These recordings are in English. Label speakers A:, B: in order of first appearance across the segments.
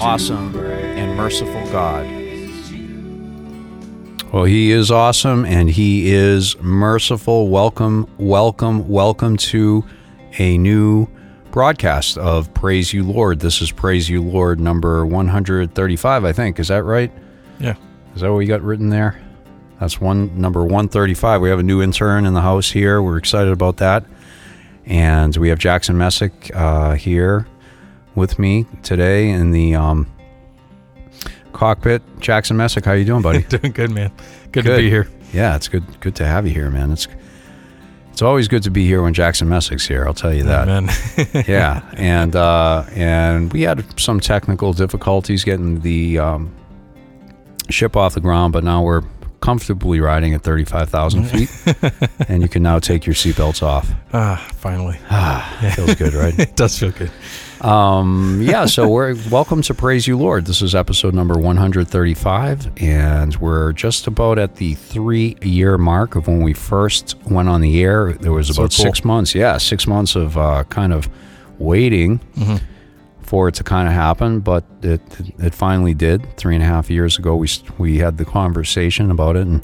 A: awesome, and merciful God. Well, He is awesome and He is merciful. Welcome, welcome, welcome to a new broadcast of Praise You Lord. This is Praise You Lord number 135, I think. Is that right?
B: Yeah.
A: Is that what we got written there? That's one number 135. We have a new intern in the house here. We're excited about that. And we have Jackson Messick uh, here with me today in the um, cockpit. Jackson Messick, how you doing, buddy?
B: Doing good, man. Good,
A: Good.
B: to be here.
A: yeah, it's good. Good to have you here, man. It's it's always good to be here when Jackson Messick's here. I'll tell you that.
B: Amen.
A: yeah, and uh, and we had some technical difficulties getting the um, ship off the ground, but now we're comfortably riding at thirty five thousand feet, and you can now take your seatbelts off.
B: ah, finally.
A: Ah, feels good, right?
B: It does feel good.
A: Um, yeah, so we're welcome to Praise You Lord. This is episode number 135, and we're just about at the three year mark of when we first went on the air. There was
B: So
A: about
B: cool.
A: six months, yeah, six months of uh, kind of waiting for it to kind of happen, but it it finally did. Three and a half years ago, we we had the conversation about it, and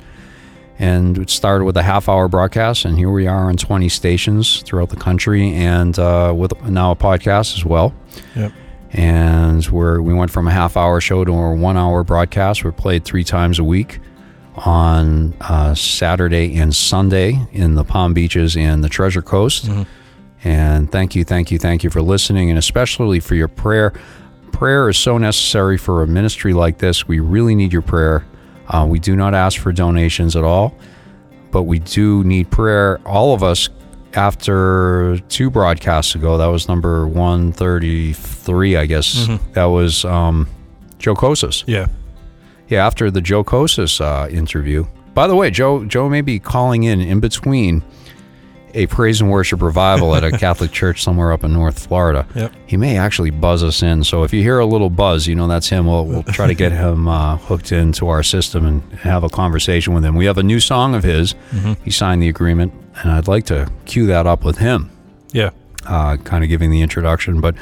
A: and it started with a half hour broadcast, and here we are on 20 stations throughout the country, and uh, with now a podcast as well
B: Yep.
A: and we're we went from a half hour show to a one hour broadcast. We're played three times a week on uh, Saturday and Sunday in the Palm Beaches and the Treasure Coast. And thank you, thank you, thank you for listening, and especially for your prayer. Prayer is so necessary for a ministry like this. We really need your prayer. Uh, we do not ask for donations at all, but we do need prayer. All of us after two broadcasts ago. That was number 133, I guess. That was um, Joe Kosis.
B: Yeah.
A: Yeah, after the Joe Kosis uh, interview. By the way, Joe Joe may be calling in in between a praise and worship revival at a Catholic church somewhere up in North Florida.
B: Yep.
A: He may actually buzz us in. So if you hear a little buzz, you know that's him. We'll, we'll try to get him uh, hooked into our system and have a conversation with him. We have a new song of his. He signed the agreement, and I'd like to cue that up with him
B: Yeah.
A: uh, kind of giving the introduction. But,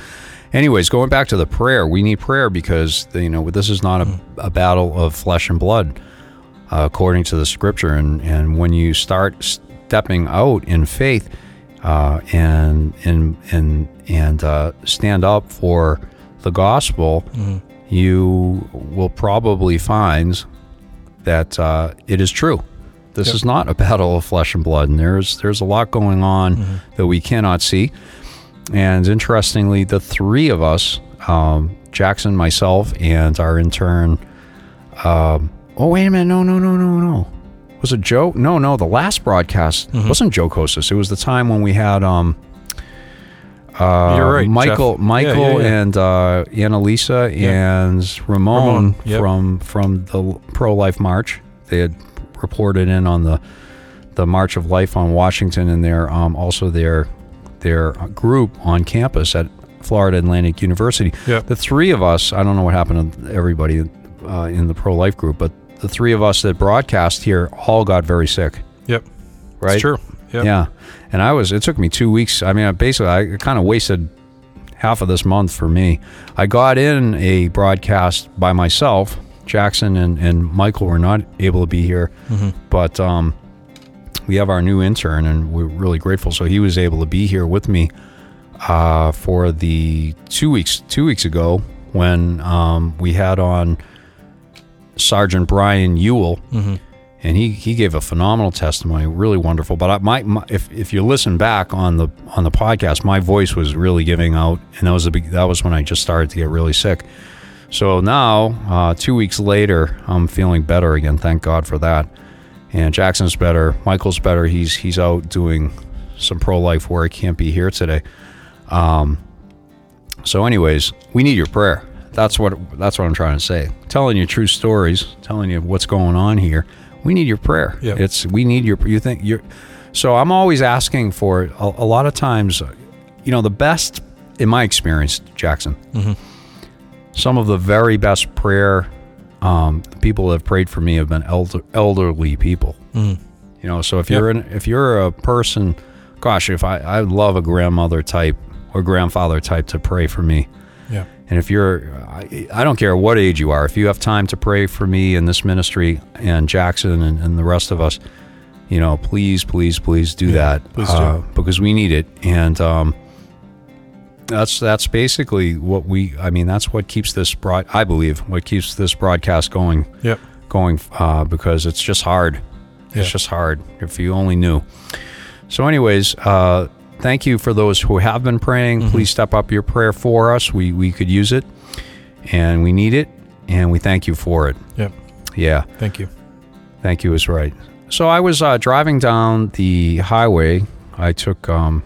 A: anyways, going back to the prayer, we need prayer because you know this is not a, a battle of flesh and blood, uh, according to the scripture. And and when you start stepping out in faith, uh, and and and and uh, stand up for the gospel, you will probably find that uh, it is true. This
B: Yep.
A: is not a battle of flesh and blood, and there's there's a lot going on that we cannot see. And interestingly, the three of us, um, Jackson, myself, and our intern. Um, oh wait a minute! No, no, no, no, no. Was it Joe? No, no. The last broadcast wasn't Joe Kosis. It was the time when we had um, uh,
B: You're right,
A: Michael,
B: Jeff.
A: Michael,
B: Yeah, yeah, yeah.
A: and uh, Annalisa and Ramon,
B: Ramon, yep.
A: from from the pro life march. They had reported in on the the March of Life on Washington, and their um, also their their group on campus at Florida Atlantic University.
B: Yep.
A: The three of us, I don't know what happened to everybody uh, in the pro life group, but the three of us that broadcast here all got very sick.
B: Yep.
A: Right?
B: It's true. Yep.
A: Yeah, and I was. It took me two weeks. I mean, I basically, I kind of wasted half of this month for me. I got in a broadcast by myself. Jackson and, and Michael were not able to be here, but um, we have our new intern, and we're really grateful. So he was able to be here with me uh, for the two weeks two weeks ago when um, we had on Sergeant Brian Ewell, and he, he gave a phenomenal testimony, really wonderful. But I, my, my if if you listen back on the on the podcast, my voice was really giving out, and that was a big, that was when I just started to get really sick. So now, uh, two weeks later, I'm feeling better again. Thank God for that. And Jackson's better. Michael's better. He's he's out doing some pro life work. Can't be here today. Um, so, anyways, we need your prayer. That's what that's what I'm trying to say. Telling you true stories, telling you what's going on here. We need your prayer.
B: Yeah.
A: It's we need your. You think you're. So I'm always asking for it. A, a lot of times, uh, you know, the best in my experience, Jackson. Mm-hmm. Some of the very best prayer um, people that have prayed for me have been elder, elderly people. Mm-hmm. You know, so if you're
B: Yep.
A: an, if you're a person, gosh, if I I love a grandmother type or grandfather type to pray for me.
B: Yeah.
A: And if you're, I, I don't care what age you are, if you have time to pray for me and this ministry and Jackson and, and the rest of us, you know, please, please, please do
B: Yeah,
A: that
B: please do.
A: uh, because we need it. And um, that's that's basically what we. I mean, that's what keeps this broad. I believe what keeps this broadcast going
B: Yep.
A: going uh, because it's just hard.
B: Yeah.
A: It's just hard. If you only knew. So, anyways, uh, thank you for those who have been praying.
B: Mm-hmm.
A: Please step up your prayer for us. We we could use it, and we need it, and we thank you for it.
B: Yep.
A: Yeah,
B: Thank you.
A: thank you is right. So I was uh, driving down the highway. I took um,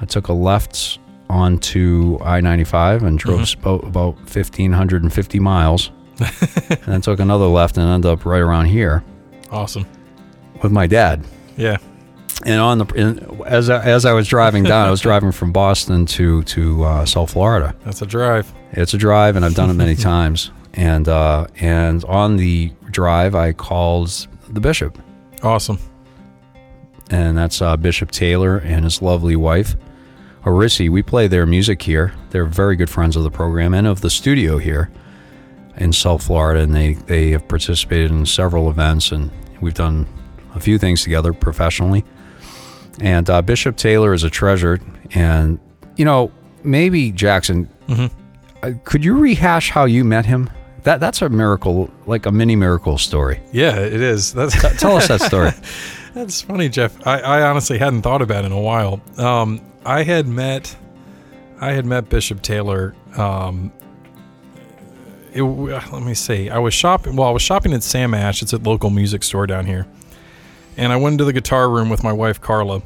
A: I took a left onto I ninety five and drove
B: Mm-hmm.
A: about about fifteen hundred and fifty miles, and then took another left and ended up right around here
B: Awesome.
A: with my dad.
B: Yeah.
A: And on the in, as I, as I was driving down, I was driving from Boston to to uh, South Florida.
B: That's a drive.
A: It's a drive, and I've done it many times. And uh, and on the drive, I called the bishop,
B: Awesome.
A: and that's uh, Bishop Taylor and his lovely wife, Orisi. We play their music here. They're very good friends of the program and of the studio here in South Florida, and they they have participated in several events, and we've done a few things together professionally. And uh, Bishop Taylor is a treasure, and you know maybe Jackson, uh, could you rehash how you met him? That that's a miracle, like a mini miracle story.
B: Yeah, it is. That's
A: Tell us that story.
B: That's funny, Jeff. I, I honestly hadn't thought about it in a while. Um, I had met, I had met Bishop Taylor. Um, it, let me see. I was shopping. Well, I was shopping at Sam Ash. It's a local music store down here, and I went into the guitar room with my wife Carla,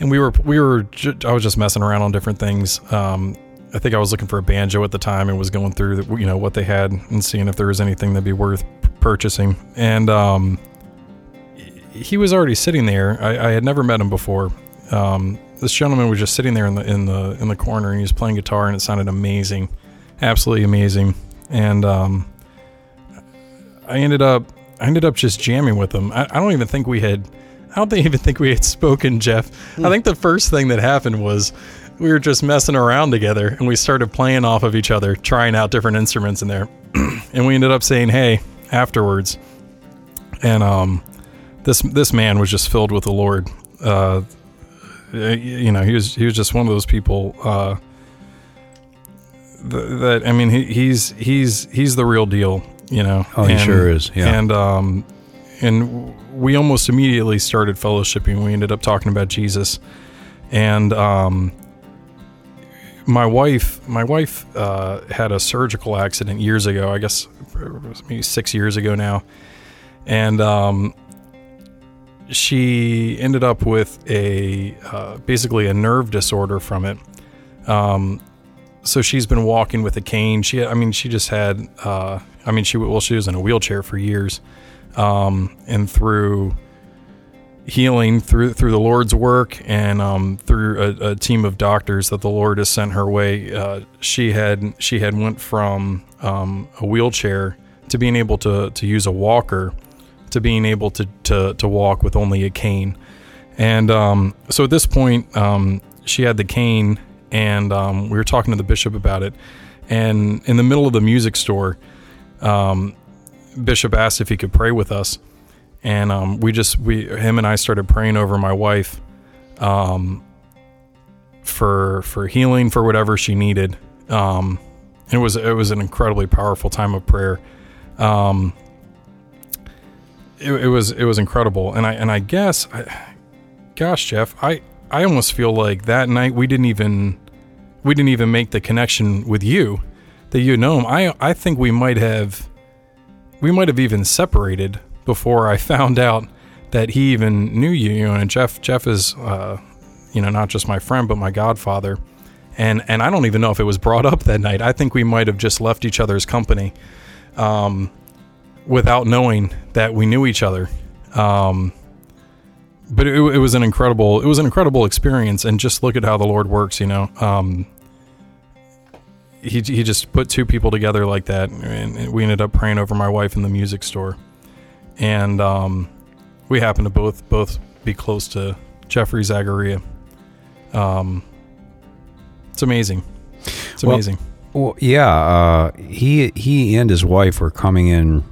B: and we were we were. Ju- I was just messing around on different things. Um, I think I was looking for a banjo at the time and was going through the, you know what they had and seeing if there was anything that'd be worth purchasing. And um, he was already sitting there. I, I had never met him before. Um, this gentleman was just sitting there in the in the in the corner, and he was playing guitar, and it sounded amazing, absolutely amazing. And um, I ended up I ended up just jamming with him. I, I don't even think we had. I don't think, even think we had spoken, Jeff. I think the first thing that happened was we were just messing around together, and we started playing off of each other, trying out different instruments in there, and we ended up saying "Hey" afterwards. And um, this this man was just filled with the Lord. Uh, you know, he was he was just one of those people uh, that I mean, he, he's he's he's the real deal. You know,
A: Oh, he sure is, yeah.
B: and um, and we almost immediately started fellowshipping. We ended up talking about Jesus, and um, my wife my wife uh, had a surgical accident years ago. I guess maybe six years ago now, and um, she ended up with a uh, basically a nerve disorder from it. Um, so she's been walking with a cane. She, I mean, she just had, uh, I mean, she well, she was in a wheelchair for years, um, and through healing through through the Lord's work and um, through a, a team of doctors that the Lord has sent her way, uh, she had she had went from um, a wheelchair to being able to to use a walker to being able to to, to walk with only a cane. And um, so at this point, um, she had the cane, and um, we were talking to the bishop about it. And in the middle of the music store, um, Bishop asked if he could pray with us, and um, we just we him and I started praying over my wife, um, for for healing for whatever she needed. Um, it was it was an incredibly powerful time of prayer. Um, it, it was it was incredible, and I and I guess, I, gosh, Jeff, I I almost feel like that night we didn't even we didn't even make the connection with you that you know him. I I think we might have we might have even separated before I found out that he even knew you. You know, and Jeff Jeff is uh, you know not just my friend but my godfather, and and I don't even know if it was brought up that night. I think we might have just left each other's company, um, without knowing that we knew each other. Um, but it, it was an incredible it was an incredible experience, and just look at how the Lord works. You know, um, he he just put two people together like that, and we ended up praying over my wife in the music store, and um, we happened to both both be close to Jeffrey Zagaria. Um, it's amazing. It's amazing.
A: Well, yeah, uh, he he and his wife were coming in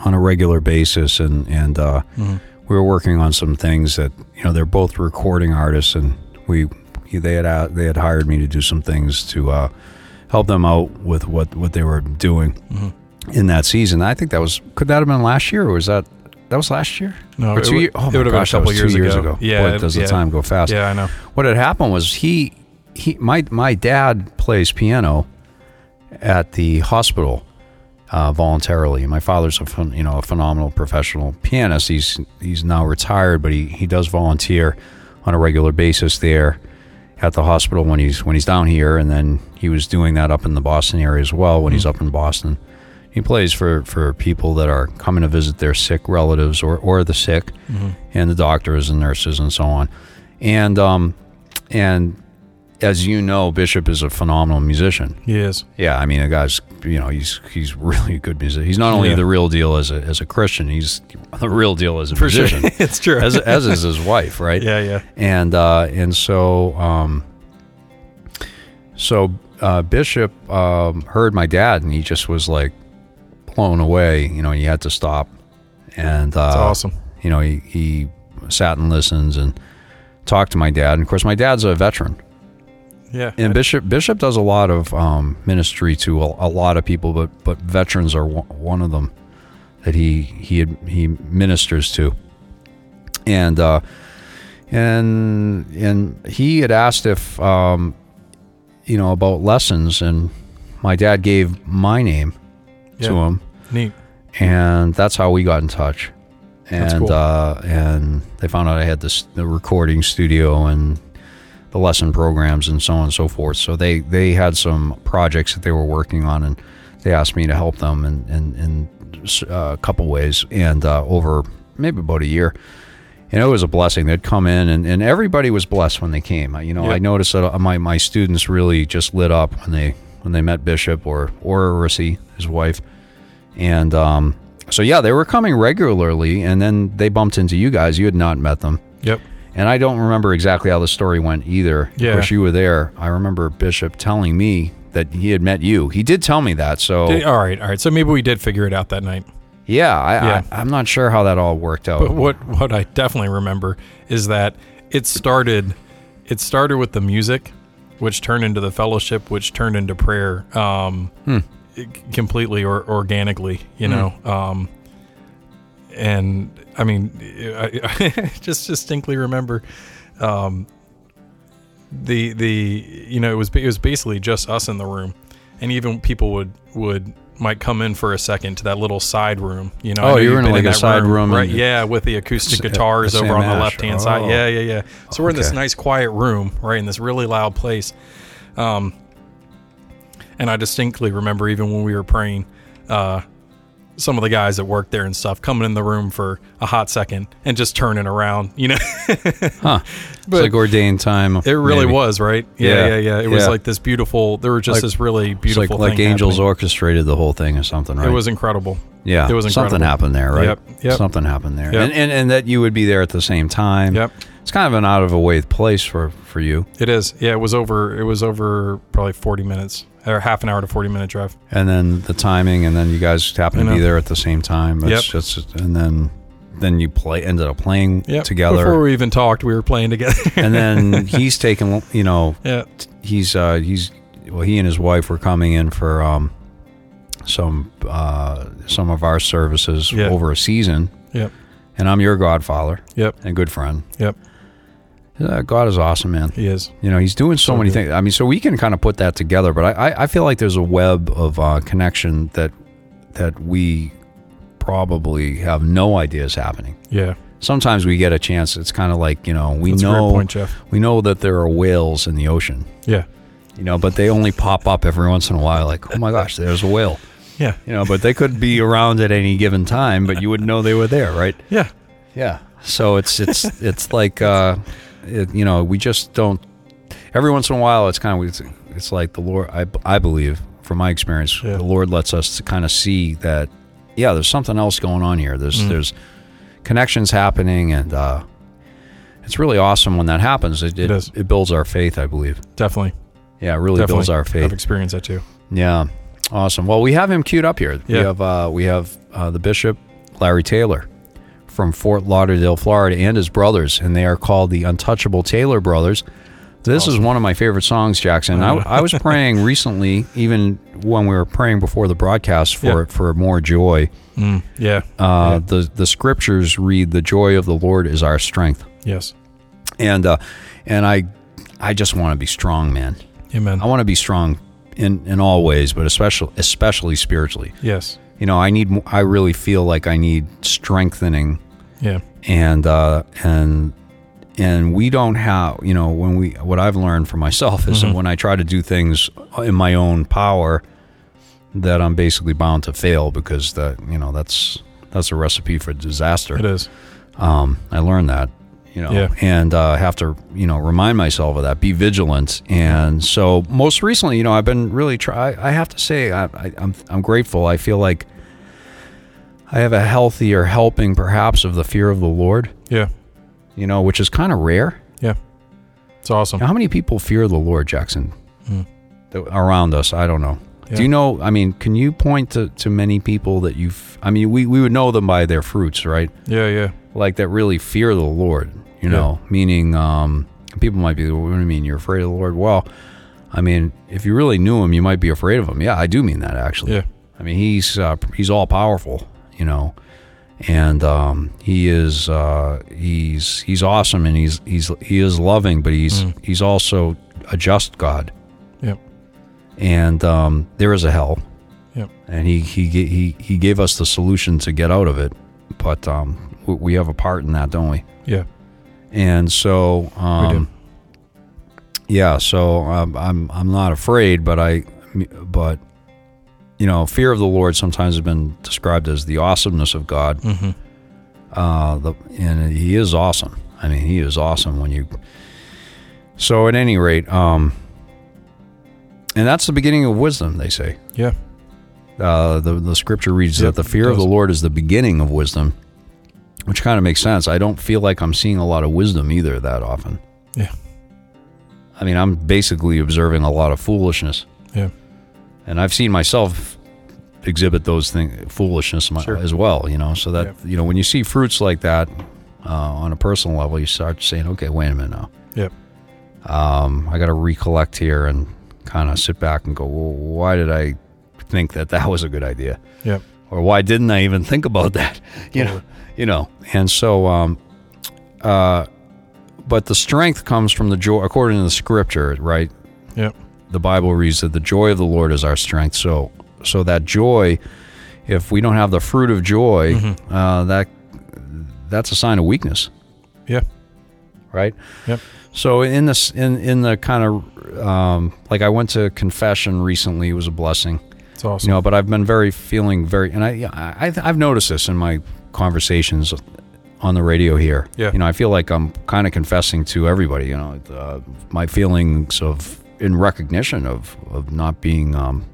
A: on a regular basis, and and uh,
B: Mhm.
A: We were working on some things that you know they're both recording artists, and we they had uh, they had hired me to do some things to uh, help them out with what what they were doing
B: Mhm.
A: in that season. I think that was could that have been last year, or was that that was last year?
B: No,
A: or
B: it
A: two
B: would-
A: years? Oh
B: it would have been a couple years
A: two years
B: ago.
A: ago.
B: Yeah,
A: Boy, does
B: yeah.
A: the time go fast?
B: Yeah, I know.
A: what had happened was he he my my dad plays piano at the hospital uh, voluntarily. My father's a you know a phenomenal professional pianist. He's he's now retired, but he, he does volunteer on a regular basis there at the hospital when he's when he's down here, and then he was doing that up in the Boston area as well when he's up in Boston. He plays for, for people that are coming to visit their sick relatives or, or the sick, and the doctors and nurses and so on. And um, and as you know, Bishop is a phenomenal musician.
B: He is.
A: Yeah, I mean, the guy's you know he's he's really a good musician. He's not only
B: Yeah.
A: the real deal as a as a Christian, he's the real deal as a
B: For sure.
A: musician.
B: it's true.
A: as as is his wife, right?
B: yeah, yeah.
A: and uh, and so um, so uh, Bishop um, heard my dad, and he just was like blown away. You know, and he had to stop, and uh,
B: It's awesome.
A: You know, he he sat and listens and talked to my dad. And of course, my dad's a veteran,
B: Yeah.
A: and Bishop Bishop does a lot of um, ministry to a, a lot of people, but but veterans are one, one of them that he he he ministers to, and uh, and and he had asked if um, you know about lessons, and my dad gave my name
B: Yeah.
A: to him,
B: Neat.
A: and that's how we got in touch. And
B: cool.
A: uh, and they found out I had this the recording studio and the lesson programs and so on and so forth. So they they had some projects that they were working on, and they asked me to help them in in, in uh, a couple ways, and uh, over maybe about a year. And it was a blessing. They'd come in, and, and everybody was blessed when they came. You know,
B: Yep.
A: I noticed that uh, my, my students really just lit up when they when they met Bishop or or Rissy, his wife, and um, so yeah, they were coming regularly, and then they bumped into you guys. You had not met them,
B: Yep.
A: And I don't remember exactly how the story went either.
B: Yeah.
A: Of course, you were there. I remember Bishop telling me that he had met you. He did tell me that. So
B: Did- all right. All right. So maybe we did figure it out that night.
A: yeah, I,
B: Yeah.
A: I I'm not sure how that all worked out.
B: But what what I definitely remember is that it started it started with the music, which turned into the fellowship, which turned into prayer, um,
A: Hmm.
B: completely or organically, you know. Um, and I mean, I, I just distinctly remember um, the the you know it was it was basically just us in the room, and even people would would might come in for a second to that little side room. You know,
A: Oh,
B: know
A: you were in like a
B: that
A: shand room
B: right? Yeah, with the acoustic guitars
A: uh,
B: over on the left hand side.
A: Oh.
B: Yeah, yeah, yeah. So we're in this nice quiet room, right, in this really loud place. Um, and I distinctly remember even when we were praying, uh, some of the guys that worked there and stuff coming in the room for a hot second and just turning around, you know.
A: huh? It's like ordained time.
B: It really
A: maybe.
B: was, right? Yeah,
A: Yeah.
B: yeah, yeah. It was like this beautiful. There were just
A: Like-
B: this really beautiful.
A: like like angels
B: happening.
A: orchestrated the whole thing or something, right?
B: It was incredible.
A: yeah.
B: it was incredible.
A: something happened there, right?
B: Yep, yep.
A: Something happened there,
B: Yep.
A: and, and and that you would be there at the same time.
B: Yep,
A: It's kind of an out of a way place for for you.
B: it is. Yeah, it was over. It was over probably forty minutes or half an hour to forty minute drive.
A: and then the timing, and then you guys happen
B: I
A: to be there at the same time. It's
B: Yep.
A: just, and then then you play ended up playing
B: Yeah,
A: together,
B: Before we even talked, we were playing together.
A: and then he's taking you know,
B: yeah,
A: he's uh he's well, he and his wife were coming in for um some uh some of our services
B: Yeah.
A: over a season,
B: yep,
A: and I'm your godfather
B: yep,
A: and good friend.
B: yep.
A: Uh, God is awesome, man.
B: He is.
A: You know, he's doing so,
B: So
A: many
B: good.
A: things. I mean, so we can kind of put that together, but I, I, I feel like there's a web of uh, connection that that we probably have no idea is happening.
B: Yeah,
A: Sometimes we get a chance. It's kind of like you know we
B: That's
A: know
B: point,
A: we know that there are whales in the ocean,
B: Yeah,
A: you know, but they only pop up every once in a while. Like, oh my gosh, there's a whale.
B: Yeah.
A: You know, but they could be around at any given time, but you wouldn't know they were there, right?
B: Yeah.
A: Yeah. So it's it's it's like uh, it, you know we just don't. Every once in a while, it's kind of it's, it's like the Lord. I I believe from my experience,
B: Yeah.
A: the Lord lets us to kind of see that. Yeah, there's something else going on here. There's
B: Mm.
A: there's connections happening, and uh, it's really awesome when that happens. It it,
B: It
A: builds our faith. I believe.
B: Definitely.
A: Yeah, it really
B: Definitely.
A: builds our faith.
B: I've experienced that too.
A: Yeah, awesome. Well, we have him queued up here. We have uh, we have uh, the bishop Larry Taylor from Fort Lauderdale, Florida, and his brothers, and they are called the Untouchable Taylor Brothers. This is one of my favorite songs, Jackson. I, I was praying recently, even when we were praying before the broadcast for
B: Yeah.
A: for more joy.
B: Mm, yeah.
A: Uh, The the scriptures read, "The joy of the Lord is our strength,"
B: Yes.
A: and uh, and I I just want to be strong, man.
B: Amen.
A: I want to be strong in in all ways, but especially especially spiritually.
B: yes.
A: You know, I need. I really feel like I need strengthening,
B: Yeah.
A: and uh, and and we don't have. You know, when we what I've learned for myself is that when I try to do things in my own power, that I'm basically bound to fail because that you know that's that's a recipe for disaster.
B: It is.
A: Um, I learned that, you know,
B: Yeah.
A: and uh, have to, you know, remind myself of that. Be vigilant. And so, most recently, you know, I've been really try. I have to say, I, I, I'm I'm grateful. I feel like I have a healthier helping, perhaps, of the fear of the Lord.
B: Yeah.
A: You know, which is kind of rare.
B: Yeah. It's awesome.
A: Now, how many people fear the Lord, Jackson? That, around us, I don't know.
B: Yeah.
A: Do you know? I mean, can you point to, to many people that you've? I mean, we, we would know them by their fruits, right?
B: Yeah. Yeah.
A: like that really fear the Lord, you know, meaning um, people might be, what do you mean you're afraid of the Lord? Well, I mean, if you really knew him, you might be afraid of him. Yeah, I do mean that actually.
B: Yeah.
A: I mean, he's uh, he's all powerful, you know, and um, he is uh, he's he's awesome and he's he's he is loving, but he's he's also a just God,
B: Yep.
A: and um, there is a hell,
B: Yep.
A: and he he he he gave us the solution to get out of it, but um, we have a part in that, don't we?
B: Yeah.
A: And so, um, yeah, so um, I'm I'm not afraid, but I, but you know, fear of the Lord sometimes has been described as the awesomeness of God.
B: Mm-hmm.
A: Uh, the and He is awesome. I mean, He is awesome when you. So at any rate, um, and that's the beginning of wisdom. They say
B: Yeah.
A: uh, the the scripture reads
B: Yep,
A: that the fear of the. Lord is the beginning of wisdom, which kind of makes sense. I don't feel like I'm seeing a lot of wisdom either that often.
B: Yeah.
A: I mean, I'm basically observing a lot of foolishness,
B: Yeah.
A: And I've seen myself exhibit those things, foolishness my-
B: Sure.
A: as well. You know, so that
B: Yeah.
A: you know when you see fruits like that uh, on a personal level, you start saying, "Okay, wait a minute now.
B: Yep.
A: Um, I got to recollect here and kind of sit back and go, well, why did I think that that was a good idea?"
B: Yep.
A: or why didn't I even think about that? You know, you know. And so, um, uh, but the strength comes from the joy, according to the scripture, right?
B: Yep.
A: The Bible reads that the joy of the Lord is our strength. So, so that joy, if we don't have the fruit of joy,
B: Mm-hmm.
A: uh, that that's a sign of weakness,
B: Yeah.
A: right?
B: Yep.
A: So in this, in in the kind of um, like I went to confession recently, it was a blessing.
B: It's awesome.
A: You know, but I've been very feeling very, and I, I, I've noticed this in my conversations on the radio here.
B: Yeah.
A: You know, I feel like I'm kind of confessing to everybody. You know, uh, my feelings of in recognition of of not being, um,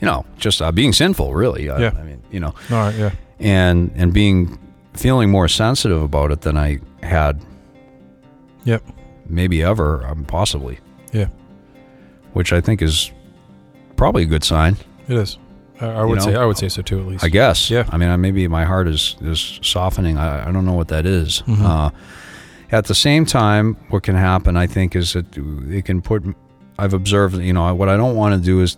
A: you know, just uh, being sinful. Really.
B: Yeah.
A: I mean, you know,
B: All right. Yeah.
A: and and being feeling more sensitive about it than I had
B: Yep.
A: maybe ever, um, possibly,
B: Yeah.
A: which I think is probably a good sign.
B: It is. I, I would
A: know?
B: say. I would say so too. At least.
A: I guess.
B: Yeah.
A: I mean, I- maybe my heart is is softening. I, I don't know what that is.
B: Mm-hmm.
A: Uh, at the same time, what can happen, I think, is that it can put. I've observed, you know, what I don't want to do is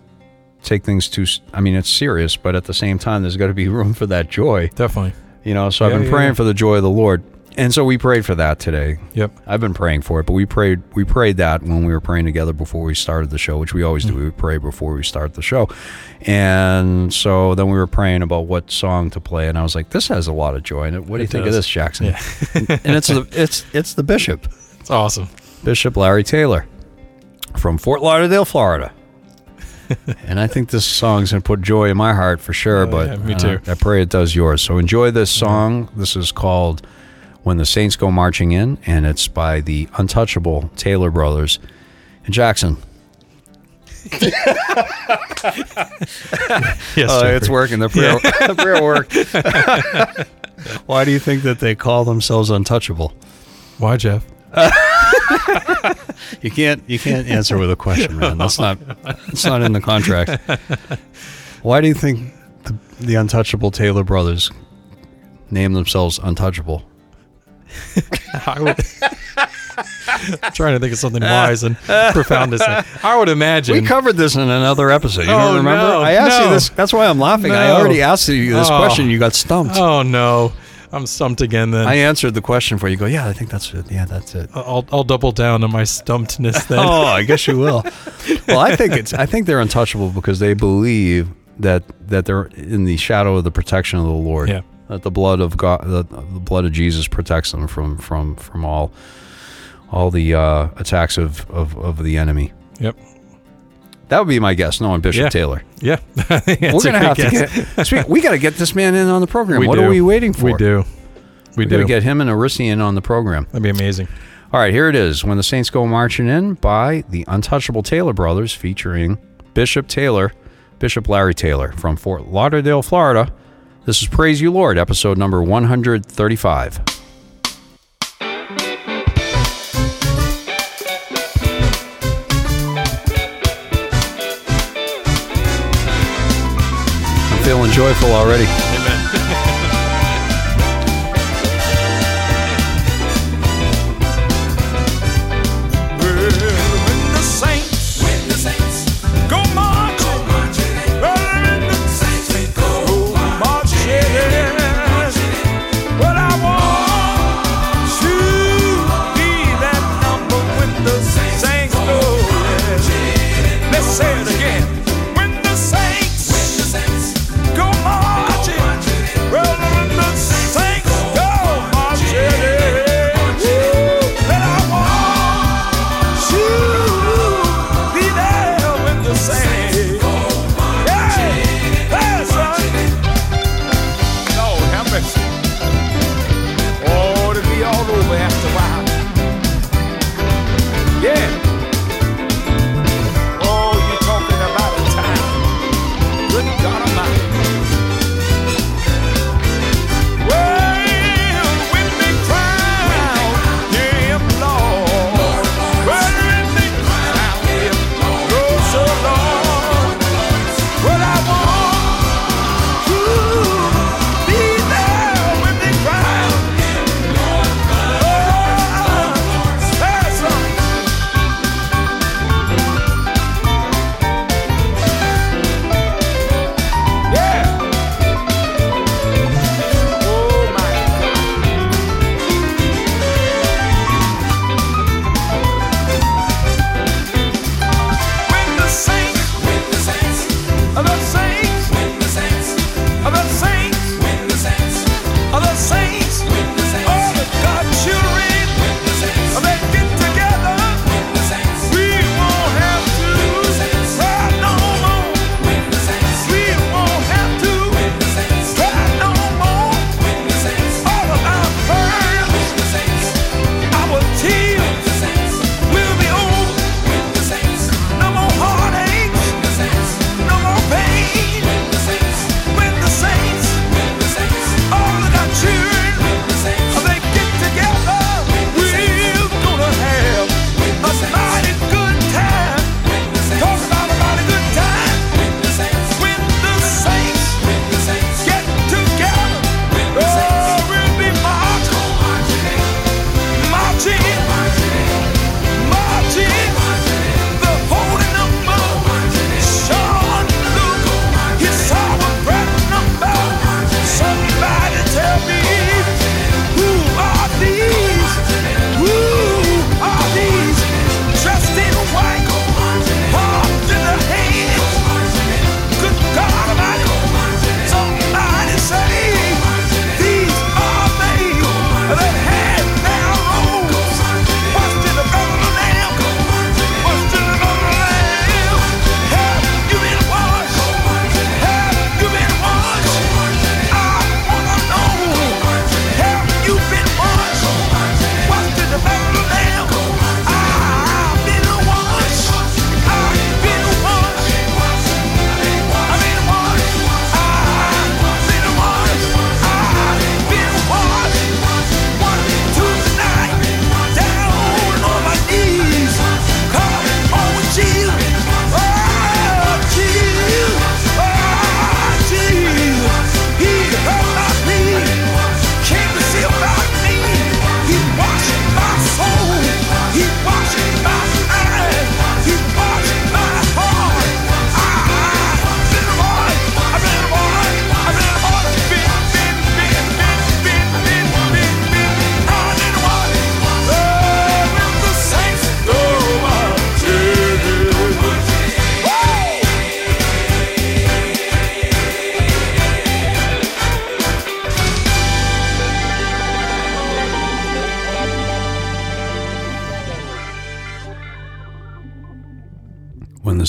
A: take things too. I mean, it's serious, but at the same time, there's got to be room for that joy.
B: Definitely.
A: You know, so I've been
B: yeah,
A: praying
B: yeah.
A: for the joy of the Lord, and so we prayed for that today.
B: Yep.
A: I've been praying for it, but we prayed we prayed that when we were praying together before we started the show, which we always do. We pray before we start the show. And so then we were praying about what song to play and I was like, This has a lot of joy in it. What do you
B: It
A: think of this, Jackson?
B: Yeah.
A: and it's the it's it's the bishop.
B: It's awesome.
A: Bishop Larry Taylor. from Fort Lauderdale, Florida. and I think this song's gonna put joy in my heart for sure.
B: Oh,
A: but
B: yeah, me
A: uh,
B: too.
A: I pray it does yours. So enjoy this song. This is called "When the Saints Go Marching In," and it's by the Untouchable Taylor Brothers. And Jackson,
B: Yes,
A: uh,
B: Jeffrey.
A: it's working. The prayer, the prayer worked. Why do you think that they call themselves untouchable?
B: Why, Jeff?
A: You can't. You can't answer with a question, man. That's not. That's not in the contract. Why do you think the, the untouchable Taylor brothers name themselves untouchable?
B: I would. I'm trying to think of something wise and profound to say. I would imagine.
A: We covered this in another episode. You
B: Oh,
A: don't remember?
B: no,
A: I asked you this. That's why I'm laughing. I
B: No.
A: already asked you this
B: Oh.
A: question. You got stumped.
B: oh no, I'm stumped again. Then
A: I answered the question for you. You Go, yeah, I think that's it. Yeah, that's it.
B: Uh, I'll I'll double down on my stumpedness then.
A: oh, I guess you will. well, I think it's. I think they're untouchable because they believe that that they're in the shadow of the protection of the Lord.
B: Yeah.
A: That the blood of God, the, the blood of Jesus protects them from from from all all the uh, attacks of, of of the enemy.
B: Yep.
A: That would be my guess. No, on Bishop
B: Yeah.
A: Taylor.
B: Yeah.
A: We're gonna have to get. Speak, we got to get this man in on the program.
B: We
A: what
B: do.
A: are we waiting for?
B: We do. We
A: We
B: do.
A: get him and Arisi in on the program.
B: That'd be amazing.
A: All right, here it is. When the Saints Go Marching In by the Untouchable Taylor Brothers featuring Bishop Taylor, Bishop Larry Taylor from Fort Lauderdale, Florida. This is Praise You Lord, episode number 135. I'm feeling joyful already.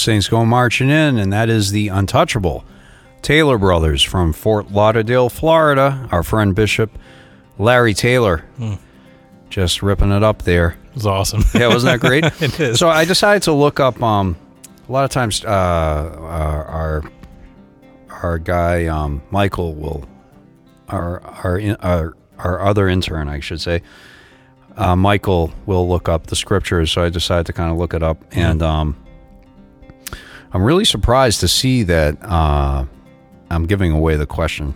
C: Saints go marching
A: in, and that is the untouchable Taylor brothers from Fort Lauderdale, Florida. Our friend Bishop Larry Taylor, just ripping it up there.
B: It was awesome.
A: Yeah, wasn't that great?
B: It is.
A: So I decided to look up. Um, a lot of times, uh, our our, our guy um, Michael will, our our in- our our other intern, I should say, uh, Michael will look up the scriptures. So I decided to kind of look it up, and um, I'm really surprised to see that uh, I'm giving away the question.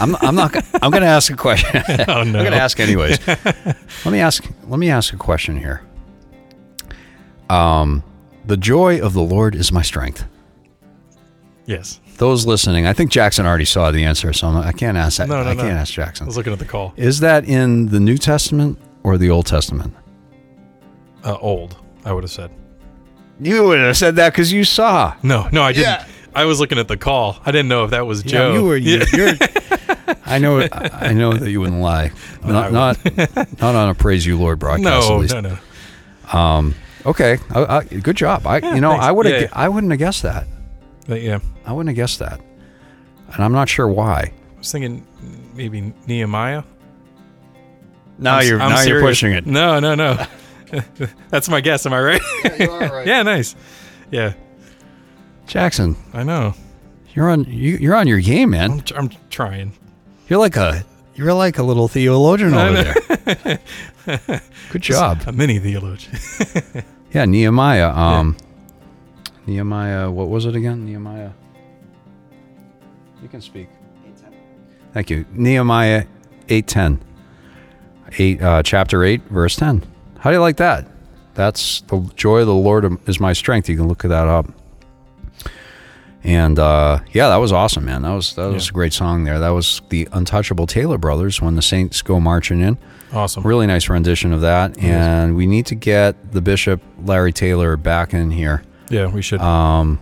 A: I'm, I'm not. I'm going to ask a question.
B: oh
A: I'm going to ask anyways. let me ask. Let me ask a question here. Um, the joy of the Lord is my strength.
B: yes.
A: Those listening, I think Jackson already saw the answer, so I'm I can't ask that.
B: No, no,
A: I
B: no.
A: can't ask Jackson.
B: I was looking at the call.
A: Is that in the New Testament or the Old Testament?
B: Uh, old, I would have said.
A: You would have said that because you saw.
B: No, no, I didn't.
A: Yeah.
B: I was looking at the call. I didn't know if that was Joe.
A: you were.
B: Yeah.
A: You, I know. I know that you wouldn't lie. Not not, not on a praise you Lord broadcast.
B: no, no, no.
A: Um, okay. I, I, good job. I you know
B: thanks.
A: I would have.
B: Yeah.
A: I wouldn't have guessed that.
B: But yeah,
A: I wouldn't have guessed that, and I'm not sure why.
B: I was thinking maybe Nehemiah.
A: Now
B: I'm
A: you're
B: I'm
A: now you're pushing it.
B: No, no, no. That's my guess. Am I right? yeah, nice. Yeah,
A: Jackson,
B: I know.
A: you're on you, you're on your game, man.
B: I'm, tr- I'm trying.
A: You're like a you're like a little theologian over there. Good job.
B: A mini theologian.
A: Yeah, Nehemiah. Um, Nehemiah. What was it again? Nehemiah. You can speak. Thank you. Nehemiah eight ten. Eight uh, chapter eight verse ten. How do you like that? That's the joy of the Lord is my strength. You can look that up. And uh, yeah, that was awesome, man. That was that was
B: Yeah.
A: a great song there. That was the Untouchable Taylor Brothers when the Saints go marching in.
B: Awesome.
A: Really nice rendition of that. And we need to get the Bishop Larry Taylor back in here.
B: Yeah, we should.
A: Um,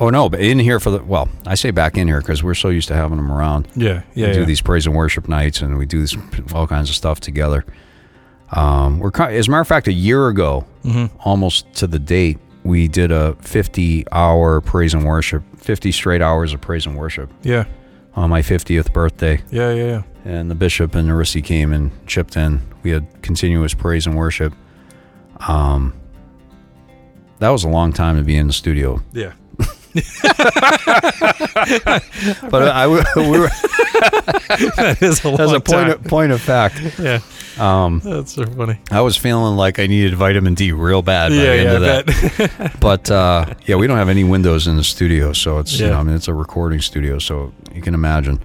A: oh no, but in here for the well, I say back in here because we're so used to having them around.
B: yeah, yeah,
A: we do
B: yeah.
A: these praise and worship nights, and we do this, all kinds of stuff together. Um, we're as a matter of fact, a year ago,
B: Mm-hmm.
A: almost to the date, we did a 50-hour praise and worship, 50 straight hours of praise and worship
B: yeah,
A: on my 50th birthday.
B: yeah, yeah, yeah.
A: and the bishop and Narisi came and chipped in. We had continuous praise and worship. Um, that was a long time to be in the studio,
B: Yeah.
A: but I, we were
B: that is a long
A: as a point
B: time.
A: of, point of fact.
B: yeah,
A: Um,
B: that's so funny.
A: I was feeling like I needed vitamin D real bad by
B: Yeah,
A: the end
B: yeah,
A: of that. But uh, yeah, we don't have any windows in the studio, so it's you
B: Yeah.
A: know, I mean, it's a recording studio, so you can imagine,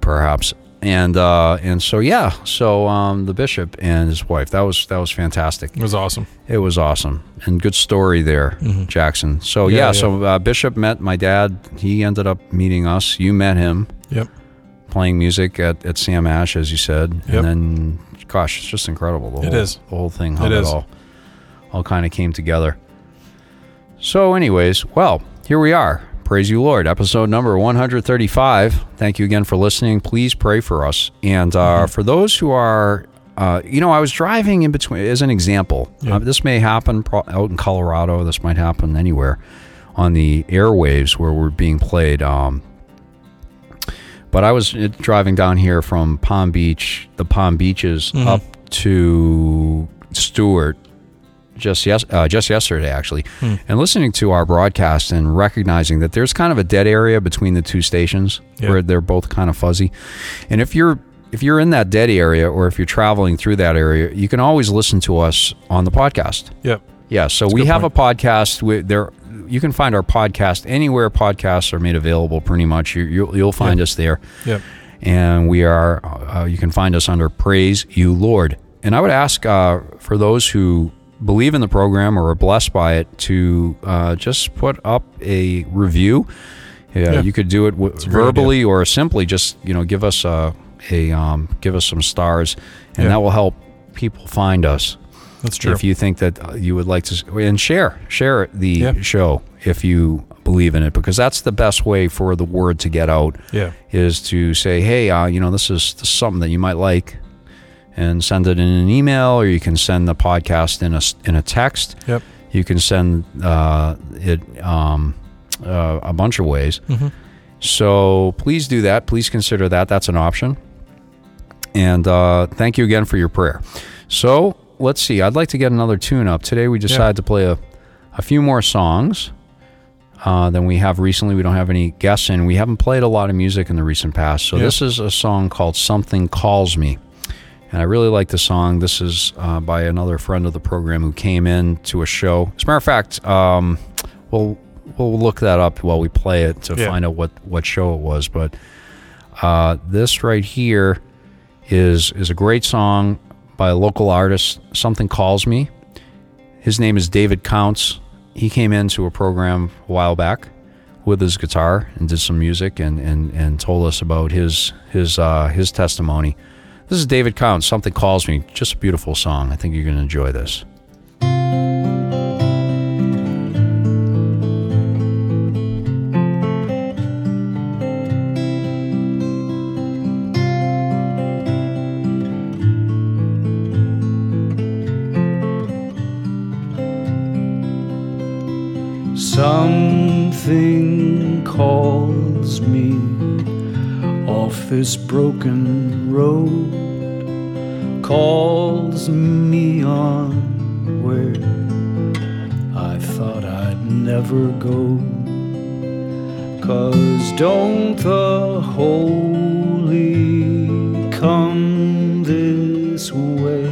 A: perhaps. And uh, and so yeah, so um, the bishop and his wife that was that was fantastic.
B: it was awesome.
A: It was awesome and good story there, Jackson. So yeah,
B: Yeah, yeah.
A: so uh, Bishop met my dad. He ended up meeting us. You met him
B: Yep.
A: playing music at, at Sam Ash, as you said,
B: Yep.
A: and then gosh, it's just incredible. The
B: It
A: whole,
B: is.
A: the whole thing. How
B: It
A: it,
B: is.
A: all all kind of came together. So, anyways, well, here we are. Praise you, Lord. Episode number 135. Thank you again for listening. Please pray for us. And uh,
B: Mm-hmm.
A: for those who are, uh, you know, I was driving in between, as an example,
B: Yeah.
A: uh, this may happen pro- out in Colorado. This might happen anywhere on the airwaves where we're being played. Um, but I was uh, driving down here from Palm Beach, the Palm Beaches,
B: Mhm.
A: up to Stuart just yes uh, just yesterday actually,
B: Hmm.
A: and listening to our broadcast and recognizing that there's kind of a dead area between the two stations where they're both kind of fuzzy, and if you're if you're in that dead area or if you're traveling through that area, you can always listen to us on the podcast.
B: Yep.
A: Yeah, so
B: a
A: we have
B: point.
A: a podcast. With there, you can find our podcast anywhere podcasts are made available. Pretty much, you, you'll, you'll find
B: Yeah.
A: us there,
B: Yep.
A: and we are. Uh, you can find us under Praise You Lord. And I would ask uh, for those who believe in the program or are blessed by it to uh, just put up a review. Yeah,
B: Yeah.
A: you could do it w- verbally or simply just you know give us a, a um, give us some stars, and
B: Yeah.
A: that will help people find us
B: That's true.
A: if you think that uh, you would like to and share share the
B: Yeah.
A: show if you believe in it because that's the best way for the word to get out
B: yeah.
A: is to say hey uh, you know this is, this is something that you might like and send it in an email or you can send the podcast in a in a text
B: Yep.
A: You can send uh, it um, uh, a bunch of ways. So please do that. Please consider that. That's an option. And uh, thank you again for your prayer. So let's see. I'd like to get another tune up. Today we decided to play a, a few more songs uh, than we have recently. We don't have any guests in. We haven't played a lot of music in the recent past. So
B: Yeah.
A: this is a song called Something Calls Me. And I really like the song. This is uh, by another friend of the program who came in to a show. As a matter of fact, um, we'll we'll look that up while we play it to
B: Yeah.
A: find out what, what show it was. But uh, this right here is is a great song by a local artist. Something calls me. His name is David Counts. He came into a program a while back with his guitar and did some music and, and, and told us about his his uh, his testimony. This is David Counts. Something calls me. Just a beautiful song. I think you're going to enjoy this.
D: Something calls me off this broken road, calls me on where I thought I'd never go. Cause don't the holy come this way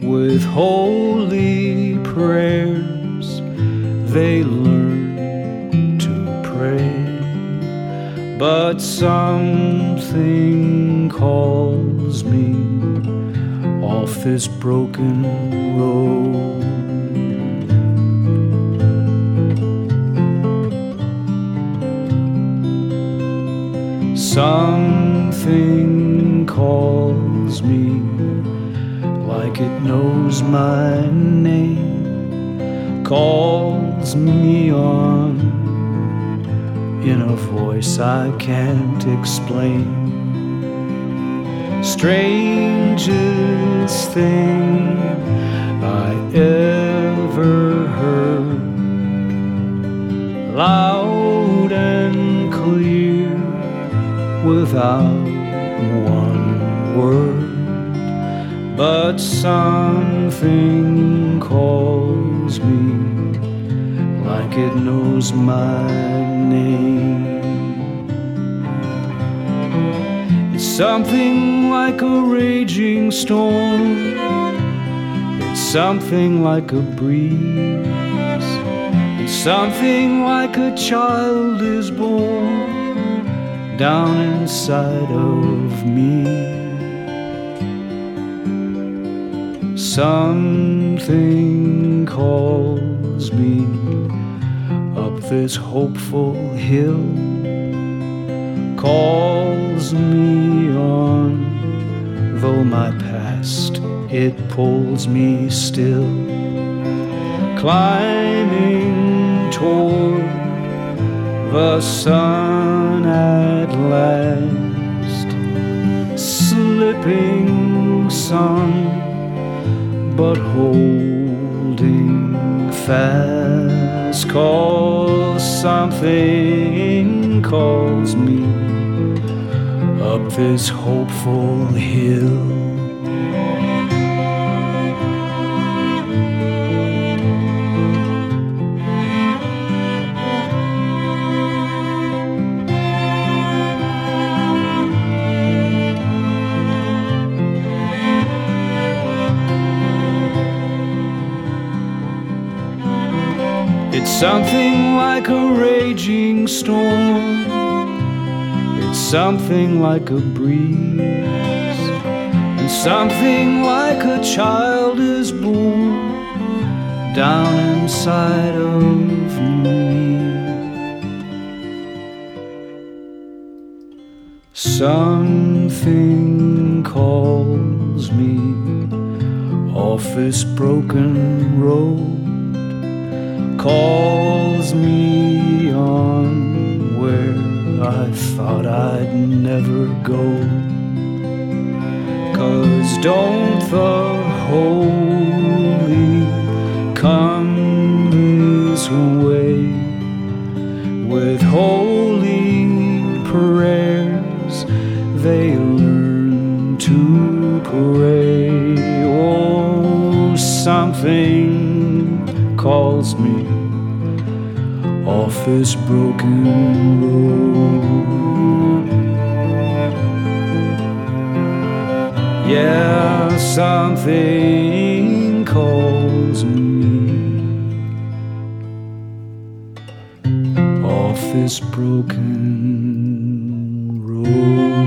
D: with holy prayers? they learn to pray. But something calls me off this broken road. Something calls me like it knows my name calls me on in a voice I can't explain. Strangest thing I ever heard, loud and clear without one word but something calls me like it knows my name. It's something like a raging storm, it's something like a breeze, it's something like a child is born down inside of me. Something calls me this hopeful hill, calls me on, though my past it pulls me still, climbing toward the sun at last, slipping some but holding fast calls something calls me up this hopeful hill something like a raging storm. It's something like a breeze. And something like a child is born down inside of me. Something calls me off this broken road calls me on where I thought I'd never go. Cause don't the holy come this way this broken road. Yeah, something calls me off this broken road.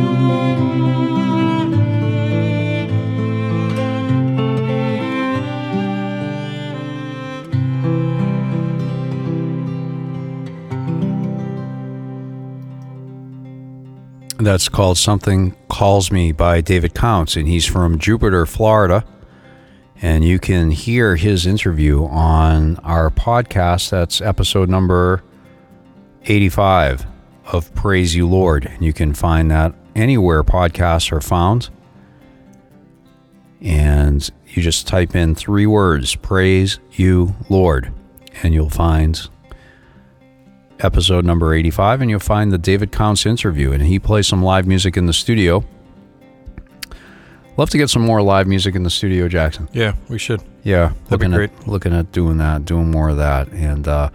A: That's called Something Calls Me by David Counts, and he's from Jupiter, Florida. And you can hear his interview on our podcast. That's episode number 85 of Praise You Lord. And you can find that anywhere podcasts are found. And you just type in three words Praise You Lord, and you'll find episode number 85 and you'll find the David Counts interview and he plays some live music in the studio. Love to get some more live music in the studio, Jackson.
B: Yeah, we should.
A: Yeah,
B: That'd be
A: looking
B: great.
A: at looking at doing that, doing more of that, and uh,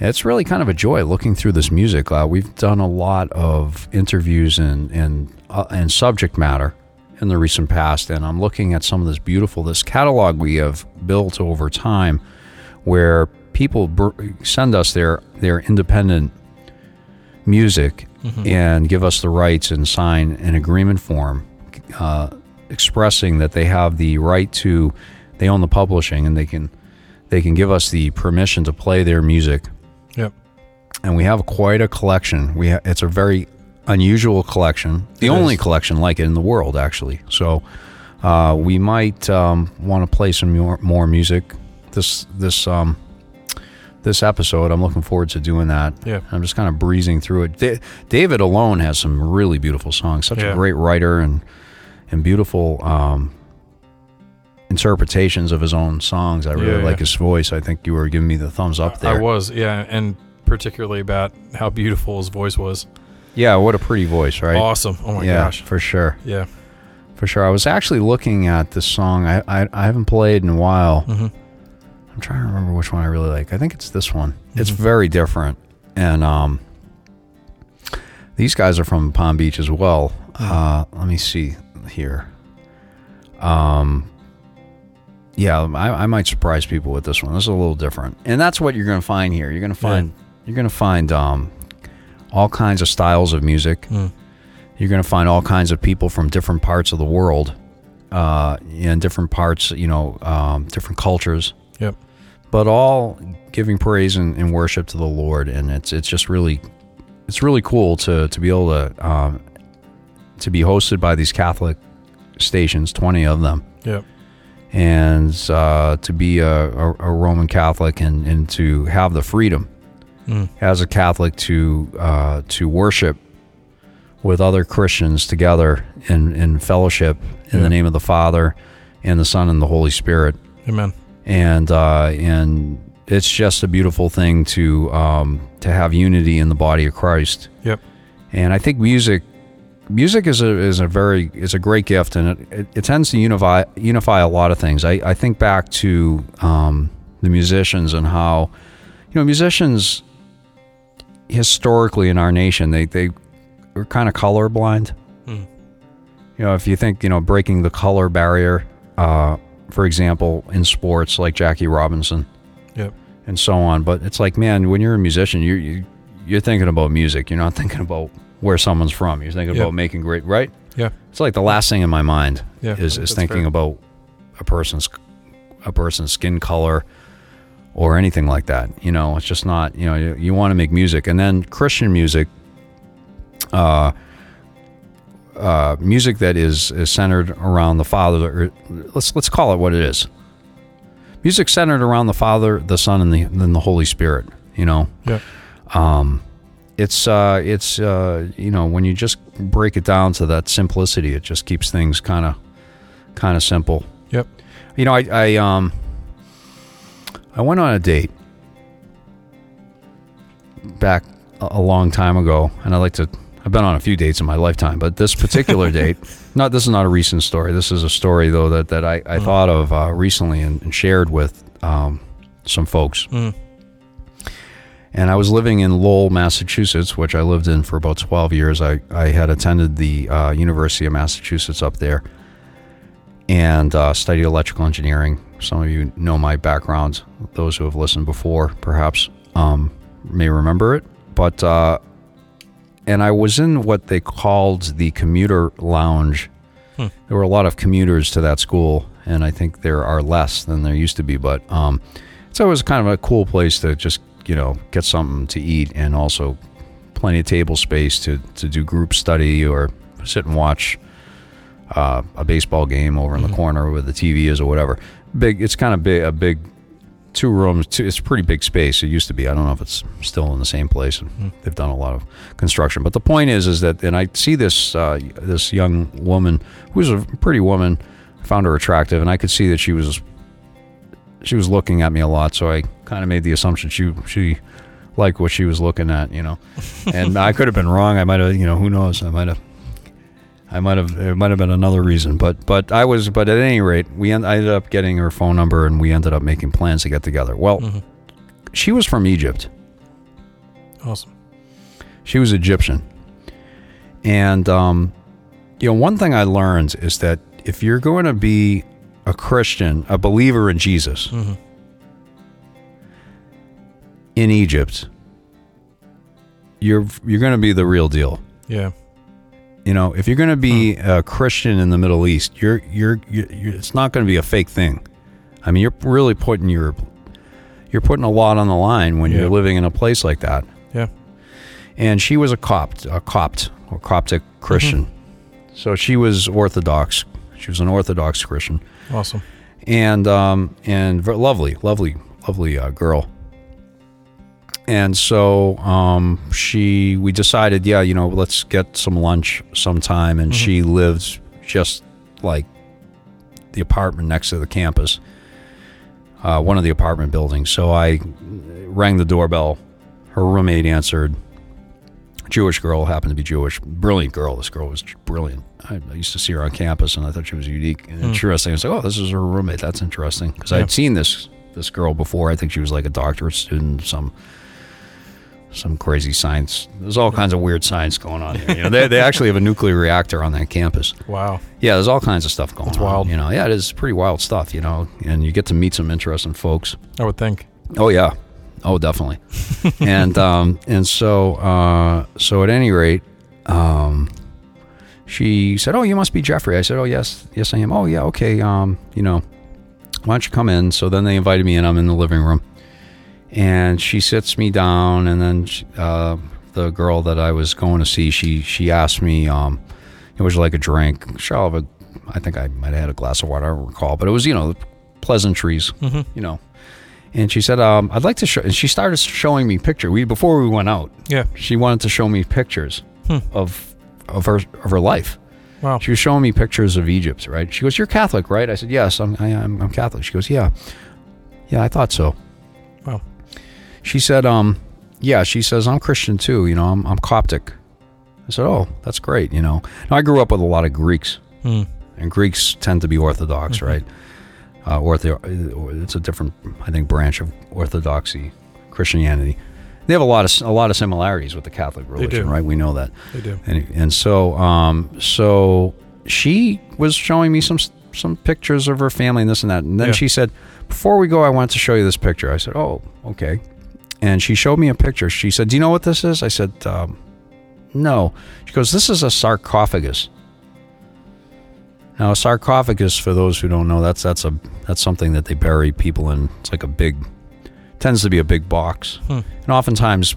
A: it's really kind of a joy looking through this music. Uh, we've done a lot of interviews and and uh, and subject matter in the recent past, and I'm looking at some of this beautiful this catalog we have built over time, where people br- send us their their independent music and give us the rights and sign an agreement form uh, expressing that they have the right to they own the publishing and they can they can give us the permission to play their music.
B: Yep.
A: and we have quite a collection. We ha- it's a very unusual collection. The
B: It
A: only
B: is.
A: collection like it in the world actually. So uh, we might um, want to play some more, more music this this um, this episode i'm looking forward to doing that
B: Yeah.
A: i'm just kind of breezing through it Da- david alone has some really beautiful songs such a great writer and and beautiful um, interpretations of his own songs i really
B: Yeah,
A: like
B: yeah.
A: his voice i think you were giving me the thumbs up there
B: I was, yeah, and particularly about how beautiful his voice was.
A: yeah what a pretty voice right
B: Awesome. Oh my
A: yeah
B: gosh.
A: for sure
B: Yeah.
A: for sure i was actually looking at this song i i, I haven't played in a while
B: Mhm.
A: I'm trying to remember which one i really like. I think it's this one. It's
B: Mhm.
A: very different. And um these guys are from palm beach as well. Uh let me see here. Um yeah I, I might surprise people with this one. This is a little different. And that's what you're gonna find here. You're gonna find you're gonna find um all kinds of styles of music.
B: Mm.
A: you're going to find all kinds of people from different parts of the world uh, in different parts you know um, different cultures.
B: Yep.
A: But all giving praise and, and worship to the lord and it's it's just really it's really cool to to be able to um, to be hosted by these catholic stations 20 of them
B: Yep.
A: and uh, to be a, a, a roman catholic and, and to have the freedom
B: Mm.
A: as a Catholic to uh, to worship with other Christians together in, in fellowship in the name of the Father and the Son and the Holy Spirit,
B: Amen.
A: And uh, and it's just a beautiful thing to um, to have unity in the body of Christ.
B: Yep.
A: And I think music music is a is a very is a great gift, and it, it, it tends to unify unify a lot of things. I, I think back to um, the musicians and how you know musicians historically in our nation they they were kind of colorblind.
B: Mm.
A: You know, if you think you know breaking the color barrier, uh, for example, in sports like Jackie Robinson
B: Yep.
A: and so on. But it's like, man, when you're a musician, you you you're thinking about music. You're not thinking about where someone's from. You're thinking
B: Yep.
A: about making great, right?
B: Yeah.
A: It's like the last thing in my mind
B: Yeah.
A: is is thinking
B: fair.
A: about a person's a person's skin color or anything like that. You know, it's just not. You know, you, you want to make music, and then Christian music. Uh, uh, music that is, is centered around the Father. Let's let's call it what it is. Music centered around the Father, the Son, and the then the Holy Spirit. You know,
B: Yep.
A: um, it's uh, it's uh, you know when you just break it down to that simplicity, it just keeps things kind of kind of simple.
B: Yep.
A: You know, I, I um I went on a date back a long time ago, and I like to. I've been on a few dates in my lifetime, but this particular date, not this is not a recent story. This is a story though that that I, I thought of uh, recently and, and shared with um, some folks. And I was living in Lowell, Massachusetts, which I lived in for about 12 years. I, I had attended the uh, University of Massachusetts up there and uh, studied electrical engineering. Some of you know my background. Those who have listened before, perhaps, um, may remember it. But, uh, and I was in what they called the commuter lounge. There were a lot of commuters to that school, and I think there are less than there used to be. But um, so it was kind of a cool place to just, you know, get something to eat and also plenty of table space to, to do group study or sit and watch uh, a baseball game over in the corner where the TV is or whatever. Big, it's kind of big, a big two rooms. Two, it's a pretty big space. It used to be. I don't know if it's still in the same place. They've done a lot of construction. But the point is, is that, and I see this uh, this young woman who's a pretty woman. I found her attractive, and I could see that she was she was looking at me a lot. So I kind of made the assumption she she liked what she was looking at, you know. And I could have been wrong. I might have, you know, who knows? I might have I might have it might have been another reason, but but I was but at any rate, we end, I ended up getting her phone number and we ended up making plans to get together. Well, she was from Egypt.
B: Awesome.
A: She was Egyptian, and um, you know one thing I learned is that if you're going to be a Christian, a believer in Jesus in Egypt, you're you're going to be the real deal.
B: Yeah.
A: You know, if you're going to be a Christian in the Middle East, you're, you're you're you're it's not going to be a fake thing. I mean, you're really putting your you're putting a lot on the line when
B: Yeah.
A: you're living in a place like that.
B: Yeah.
A: And she was a Copt, a Copt or Coptic Christian, so she was Orthodox. She was an Orthodox Christian,
B: Awesome.
A: and um, and lovely, lovely, lovely uh, girl. And so um, she, we decided, yeah, you know, let's get some lunch sometime. And she lived just like the apartment next to the campus, uh, one of the apartment buildings. So I rang the doorbell. Her roommate answered. Jewish girl happened to be Jewish. Brilliant girl. This girl was brilliant. I, I used to see her on campus, and I thought she was unique and interesting. I was like, "Oh, this is her roommate. That's interesting." Because i'd seen this this girl before. I think she was like a doctorate student, some some crazy science. There's all kinds of weird science going on there. You know, they, they actually have a nuclear reactor on that campus.
B: Wow.
A: Yeah, there's all kinds of stuff going
B: That's
A: on.
B: wild.
A: You know, yeah, it is pretty wild stuff. You know, and you get to meet some interesting folks.
B: I would think.
A: Oh yeah, oh definitely. and um, and so uh, so at any rate, um, she said, "Oh, you must be Jeffrey." I said, "Oh yes, yes I am." Oh yeah, okay. Um, you know, why don't you come in? So then they invited me in. I'm in the living room, and she sits me down, and then she, uh, the girl that I was going to see, she she asked me, um, "It was like a drink." Shall have a, I think I might have had a glass of water. I don't recall, but it was you know pleasantries, you know. And she said, um, "I'd like to show." And she started showing me picture. We before we went out,
B: Yeah.
A: she wanted to show me pictures of of her of her life.
B: Wow.
A: She was showing me pictures of Egypt. Right? She goes, "You're Catholic, right?" I said, "Yes, I'm. I, am I'm Catholic." She goes, "Yeah, yeah, I thought so." She said, "Um, yeah." She says, "I'm Christian too. You know, I'm I'm Coptic." I said, "Oh, that's great." You know, now, I grew up with a lot of Greeks,
B: Hmm.
A: and Greeks tend to be Orthodox, right? Uh, ortho, it's a different, I think, branch of Orthodoxy, Christianity. They have a lot of a lot of similarities with the Catholic religion, right? We know that.
B: They do.
A: And, and so, um, so she was showing me some some pictures of her family and this and that. And then
B: Yeah.
A: she said, "Before we go, I want to show you this picture." I said, "Oh, okay." And she showed me a picture. She said, "Do you know what this is?" I said, um, "No." She goes, "This is a sarcophagus." Now, a sarcophagus, for those who don't know, that's that's a that's something that they bury people in. It's like a big, tends to be a big box, and oftentimes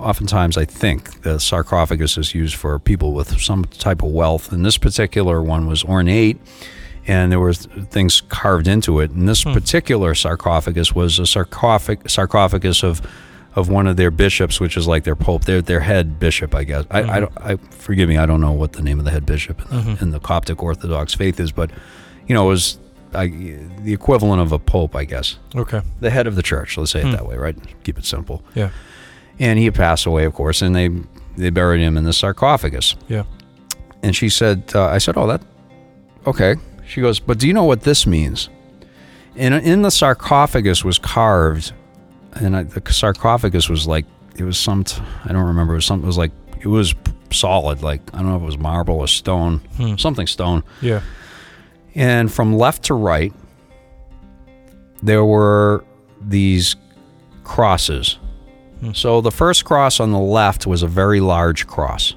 A: oftentimes I think the sarcophagus is used for people with some type of wealth. And this particular one was ornate, and there were things carved into it. And this particular sarcophagus was a sarcophag- sarcophagus of of one of their bishops, which is like their pope, their their head bishop, I guess. I, I don't. I forgive me. I don't know what the name of the head bishop in the, in the Coptic Orthodox faith is, but you know, it was I, the equivalent of a pope, I guess,
B: Okay.
A: the head of the church. Let's say
B: Hmm.
A: it that way, right? Keep it simple.
B: Yeah.
A: And he passed away, of course, and they they buried him in the sarcophagus.
B: Yeah.
A: And she said, uh, I said, oh, that, okay. She goes, but do you know what this means? And in the sarcophagus was carved, and I, the sarcophagus was like, it was some, t- I don't remember, it was something, it was like, it was solid, like, I don't know if it was marble or stone,
B: Hmm.
A: something stone.
B: Yeah.
A: And from left to right, there were these crosses. So the first cross on the left was a very large cross.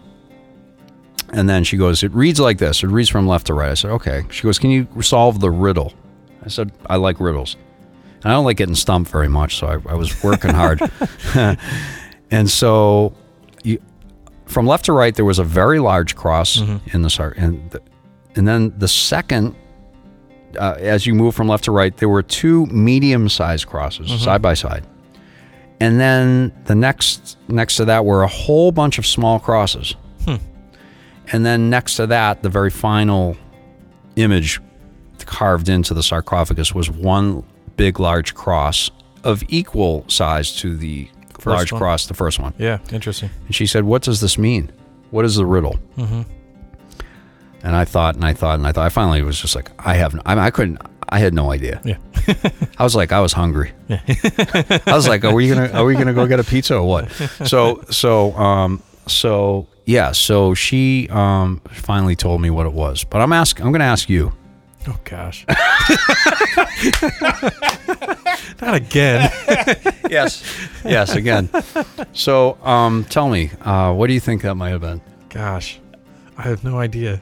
A: And then she goes, It reads like this. It reads from left to right. I said, Okay. She goes, Can you solve the riddle? I said, I like riddles. And I don't like getting stumped very much, so I, I was working hard. and so you, from left to right, there was a very large cross in the sar- and the, and then the second, uh, as you move from left to right, there were two medium-sized crosses side by side, and then the next next to that were a whole bunch of small crosses, and then next to that, the very final image carved into the sarcophagus was one big large cross of equal size to the large
B: one?
A: cross, the first one.
B: Yeah. Interesting.
A: And she said, What does this mean? What is the riddle? Mm-hmm. And I thought and I thought and I thought. I finally was just like, I have, no, I, mean, I couldn't, I had no idea.
B: Yeah.
A: I was like, I was hungry. Yeah. I was like, Are we gonna, are we gonna go get a pizza or what? So, so, um, so yeah. So she um finally told me what it was. But I'm ask, I'm gonna ask you.
B: Oh gosh. Not again.
A: Yes. yes. Again. So, um, tell me, uh, what do you think that might have been?
B: Gosh. I have no idea.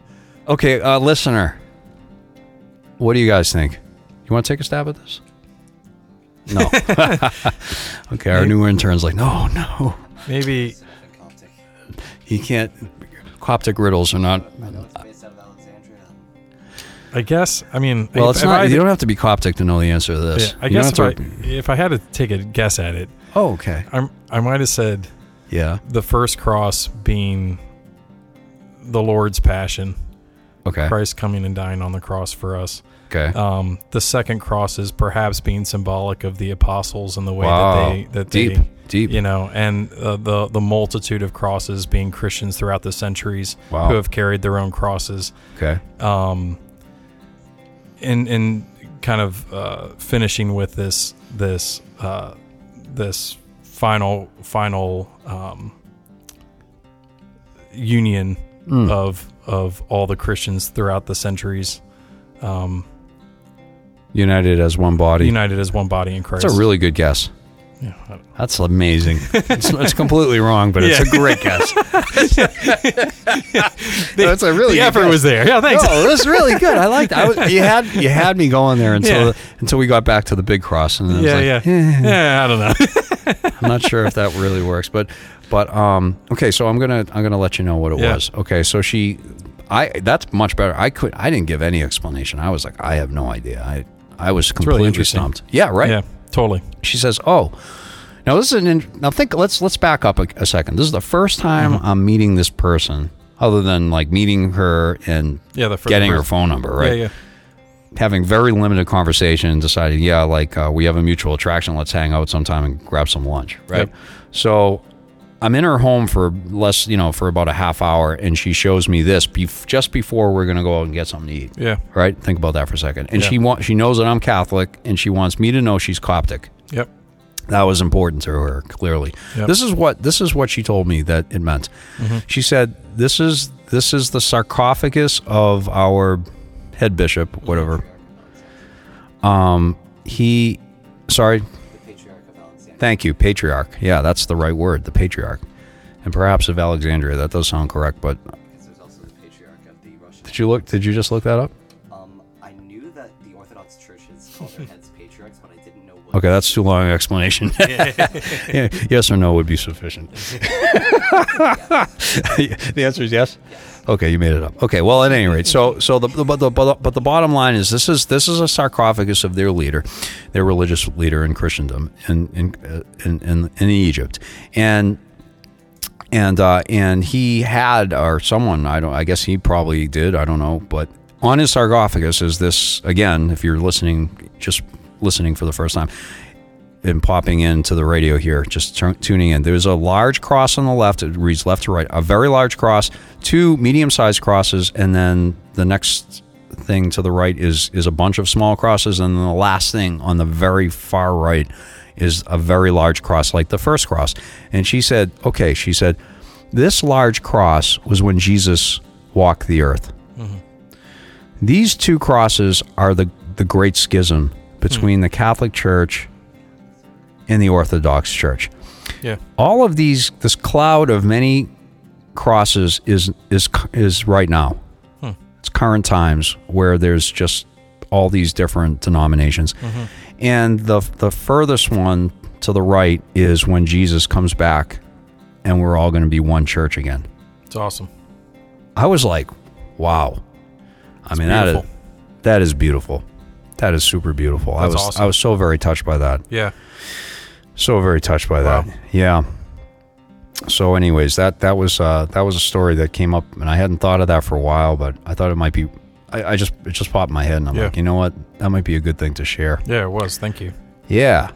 A: Okay, uh, listener, what do you guys think? You want to take a stab at this? No. okay, our new intern's like, no, no,
B: Maybe
A: he can't. Coptic riddles are not.
E: based out of Alexandria.
B: I guess I mean
A: Well, it's not.
B: I-
A: you don't have to be Coptic to know the answer to this.
B: yeah, I
A: You
B: guess if
A: don't
B: I, if I had to take a guess at it,
A: oh, okay.
B: I'm, I might have said
A: Yeah.
B: the first cross being the Lord's passion,
A: Okay.
B: Christ coming and dying on the cross for us.
A: Okay.
B: Um, the second cross is perhaps being symbolic of the apostles and the way
A: Wow.
B: that they that
A: Deep.
B: they
A: Deep.
B: you know, and uh, the the multitude of crosses being Christians throughout the centuries
A: Wow.
B: who have carried their own crosses.
A: Okay.
B: Um, and and kind of uh, finishing with this this uh, this final final um, union
A: Mm.
B: of of all the Christians throughout the centuries, um,
A: United as one body.
B: united as one body in Christ.
A: That's a really good guess.
B: Yeah,
A: That's amazing. it's, it's completely wrong, but it's a great guess. That's a really
B: the
A: good
B: effort
A: guess.
B: was there. Yeah, thanks.
A: Oh, it was really good. I liked. I was, you had you had me going there until
B: Yeah.
A: until we got back to the big cross, and then
B: yeah,
A: like,
B: yeah, yeah. I don't know.
A: I'm not sure if that really works, but but um okay. So I'm gonna I'm gonna let you know what it
B: Yeah.
A: was. Okay, so she, I that's much better. I could I didn't give any explanation. I was like I have no idea. I I was completely
B: interesting.
A: stumped. Yeah, right.
B: Totally.
A: She says, "Oh, now this is an in- now think. Let's let's back up a, a second. This is the first time
B: Mm-hmm.
A: I'm meeting this person, other than like meeting her and
B: Yeah, the
A: getting
B: the
A: her phone number, right?
B: Yeah, yeah.
A: Having very limited conversation, and deciding, yeah, like uh, we have a mutual attraction. Let's hang out sometime and grab some lunch, right?
B: Yep.
A: So." I'm in her home for less, you know, for about a half hour, and she shows me this bef- just before we're gonna go out and get something to eat.
B: Yeah.
A: Right? Think about that for a second. And
B: Yeah.
A: she she knows that I'm Catholic, and she wants me to know she's Coptic
B: Yep.
A: that was important to her clearly
B: Yep.
A: this is what this is what she told me that it meant she said this is this is the sarcophagus of our head bishop whatever um he sorry thank you patriarch yeah that's the right word the patriarch and perhaps of alexandria that does sound correct but
E: there's also the Patriarch of the Russian.
A: did you look did you just look that up
E: Um, I knew that the Orthodox churches call their heads patriarchs, but I didn't know what.
A: okay that's too long an explanation yes or no would be sufficient the answer is yes. Okay, you made it up. Okay, well, at any rate, so so the, the but the but the, bottom line is this is this is a sarcophagus of their leader, their religious leader in Christendom in in uh, in, in, in Egypt, and and uh, and he had or someone I don't I guess he probably did I don't know, but on his sarcophagus is this again. If you're listening, just listening for the first time and popping into the radio here, just tu- tuning in. There's a large cross on the left. It reads left to right. A very large cross, two medium-sized crosses, and then the next thing to the right is is a bunch of small crosses, and then the last thing on the very far right is a very large cross, like the first cross. And she said, "Okay," she said, "this large cross was when Jesus walked the earth." Mm-hmm. These two crosses are the the great schism between the Catholic Church and the Orthodox Church.
B: Yeah.
A: All of these, this cloud of many crosses is is is right now. Hmm. It's current times where there's just all these different denominations, mm-hmm. and the the furthest one to the right is when Jesus comes back, and we're all going to be one church again.
B: It's awesome.
A: I was like, wow. I mean, that is
B: beautiful.
A: that is beautiful. That is super beautiful. I was
B: awesome.
A: I was so very touched by that.
B: Yeah.
A: So very touched by that.
B: Wow.
A: Yeah. So, anyways, that that was uh, that was a story that came up, and I hadn't thought of that for a while, but I thought it might be. I, I just it just popped in my head, and I'm
B: Yeah.
A: like, you know what, that might be a good thing to share.
B: Yeah, it was. Thank you.
A: Yeah.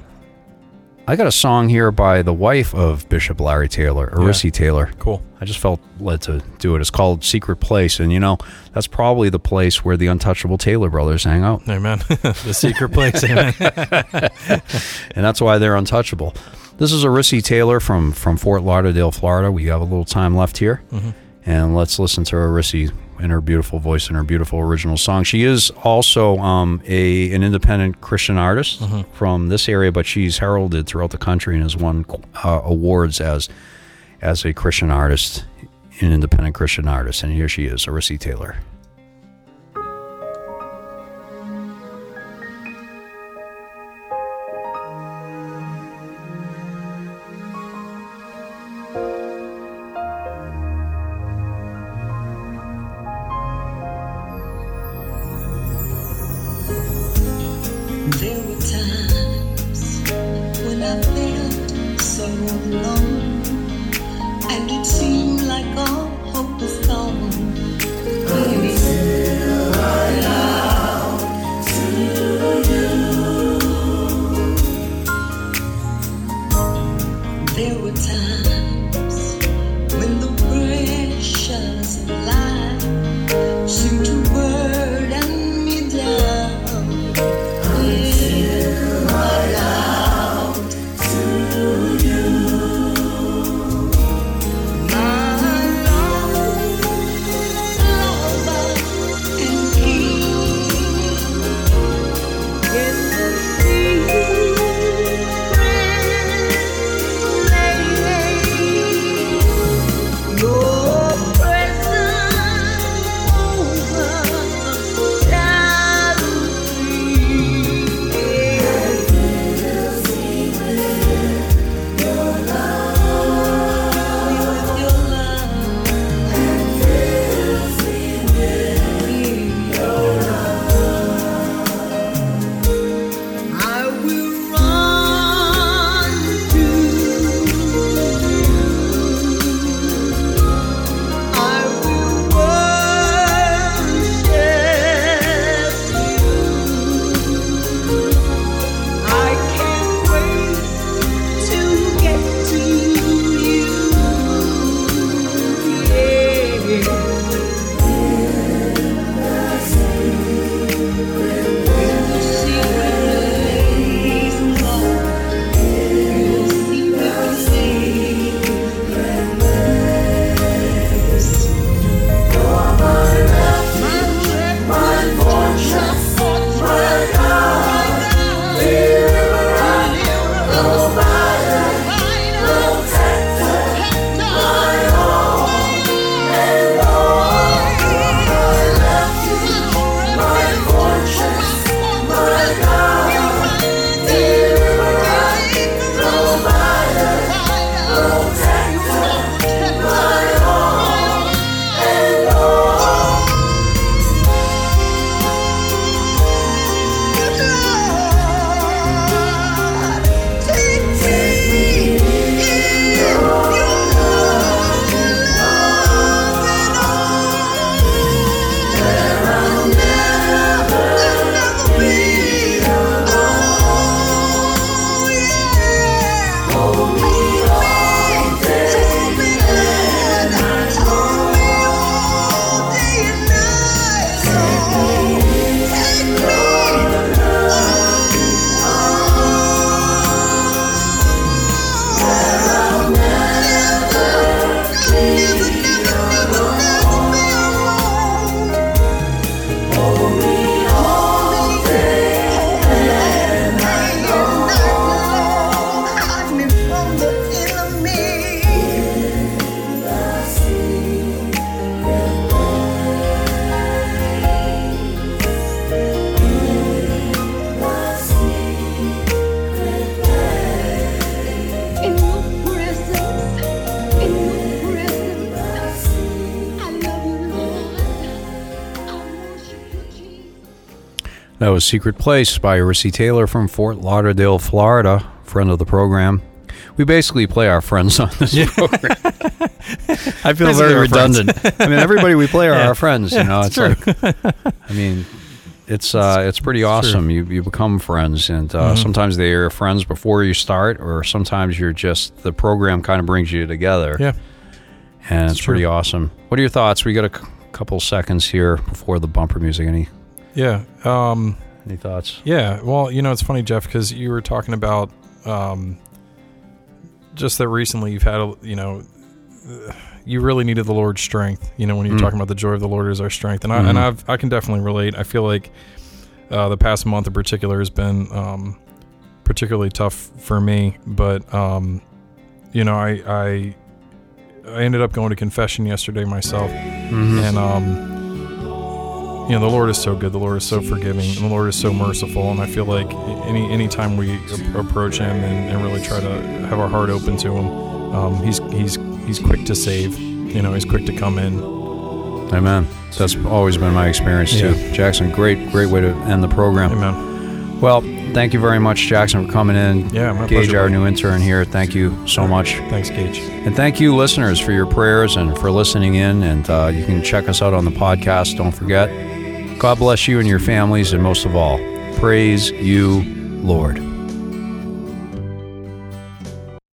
A: I got a song here by the wife of Bishop Larry Taylor, Arissy Taylor.
B: Cool.
A: I just felt led to do it. It's called Secret Place, and you know that's probably the place where the untouchable Taylor brothers hang out,
B: Amen. the secret place. Amen.
A: and that's why they're untouchable. This is Arissy Taylor from from Fort Lauderdale, Florida. We have a little time left here, mm-hmm. and let's listen to Arissy in her beautiful voice and her beautiful original song. She is also um, a an independent Christian artist from this area, but she's heralded throughout the country and has won uh, awards as as a Christian artist, an independent Christian artist. And here she is, Arissy Taylor.
F: Was Secret Place
A: by Rissy Taylor from Fort Lauderdale, Florida, friend of the program. We basically play our friends on this program. I feel very redundant. I mean, everybody we play are our friends. You know, it's like, I mean, it's uh, it's pretty awesome. You you become friends, and uh,
B: Mm-hmm.
A: sometimes they are friends before you start, or sometimes you're just the program kind of brings you together.
B: Yeah.
A: and it's,
B: true.
A: pretty awesome. What are your thoughts? We got a c- couple seconds here before the bumper music. Any
B: Yeah. Um,
A: any thoughts?
B: Yeah, well, you know, it's funny, Jeff, because you were talking about um, just that recently you've had, a, you know, uh, you really needed the Lord's strength. You know, when you're
A: Mm.
B: talking about the joy of the Lord is our strength, and I
A: Mhm.
B: and I've I can definitely relate. I feel like uh, the past month in particular has been um, particularly tough for me, but um, you know, I I I ended up going to confession yesterday myself,
A: Mhm.
B: and um, you know the Lord is so good. The Lord is so forgiving. And the Lord is so merciful. And I feel like any any time we a- approach Him and, and really try to have our heart open to Him, um, He's He's He's quick to save. You know, He's quick to come in.
A: Amen. That's always been my experience too.
B: Yeah.
A: Jackson, great, great way to end the program.
B: Amen.
A: Well, thank you very much, Jackson, for coming in.
B: Yeah, my
A: Gage,
B: pleasure.
A: our new intern here. Thank you so much.
B: Thanks, Gage.
A: And thank you, listeners, for your prayers and for listening in. And uh, you can check us out on the podcast. Don't forget. God bless you and your families, and most of all, praise you, Lord.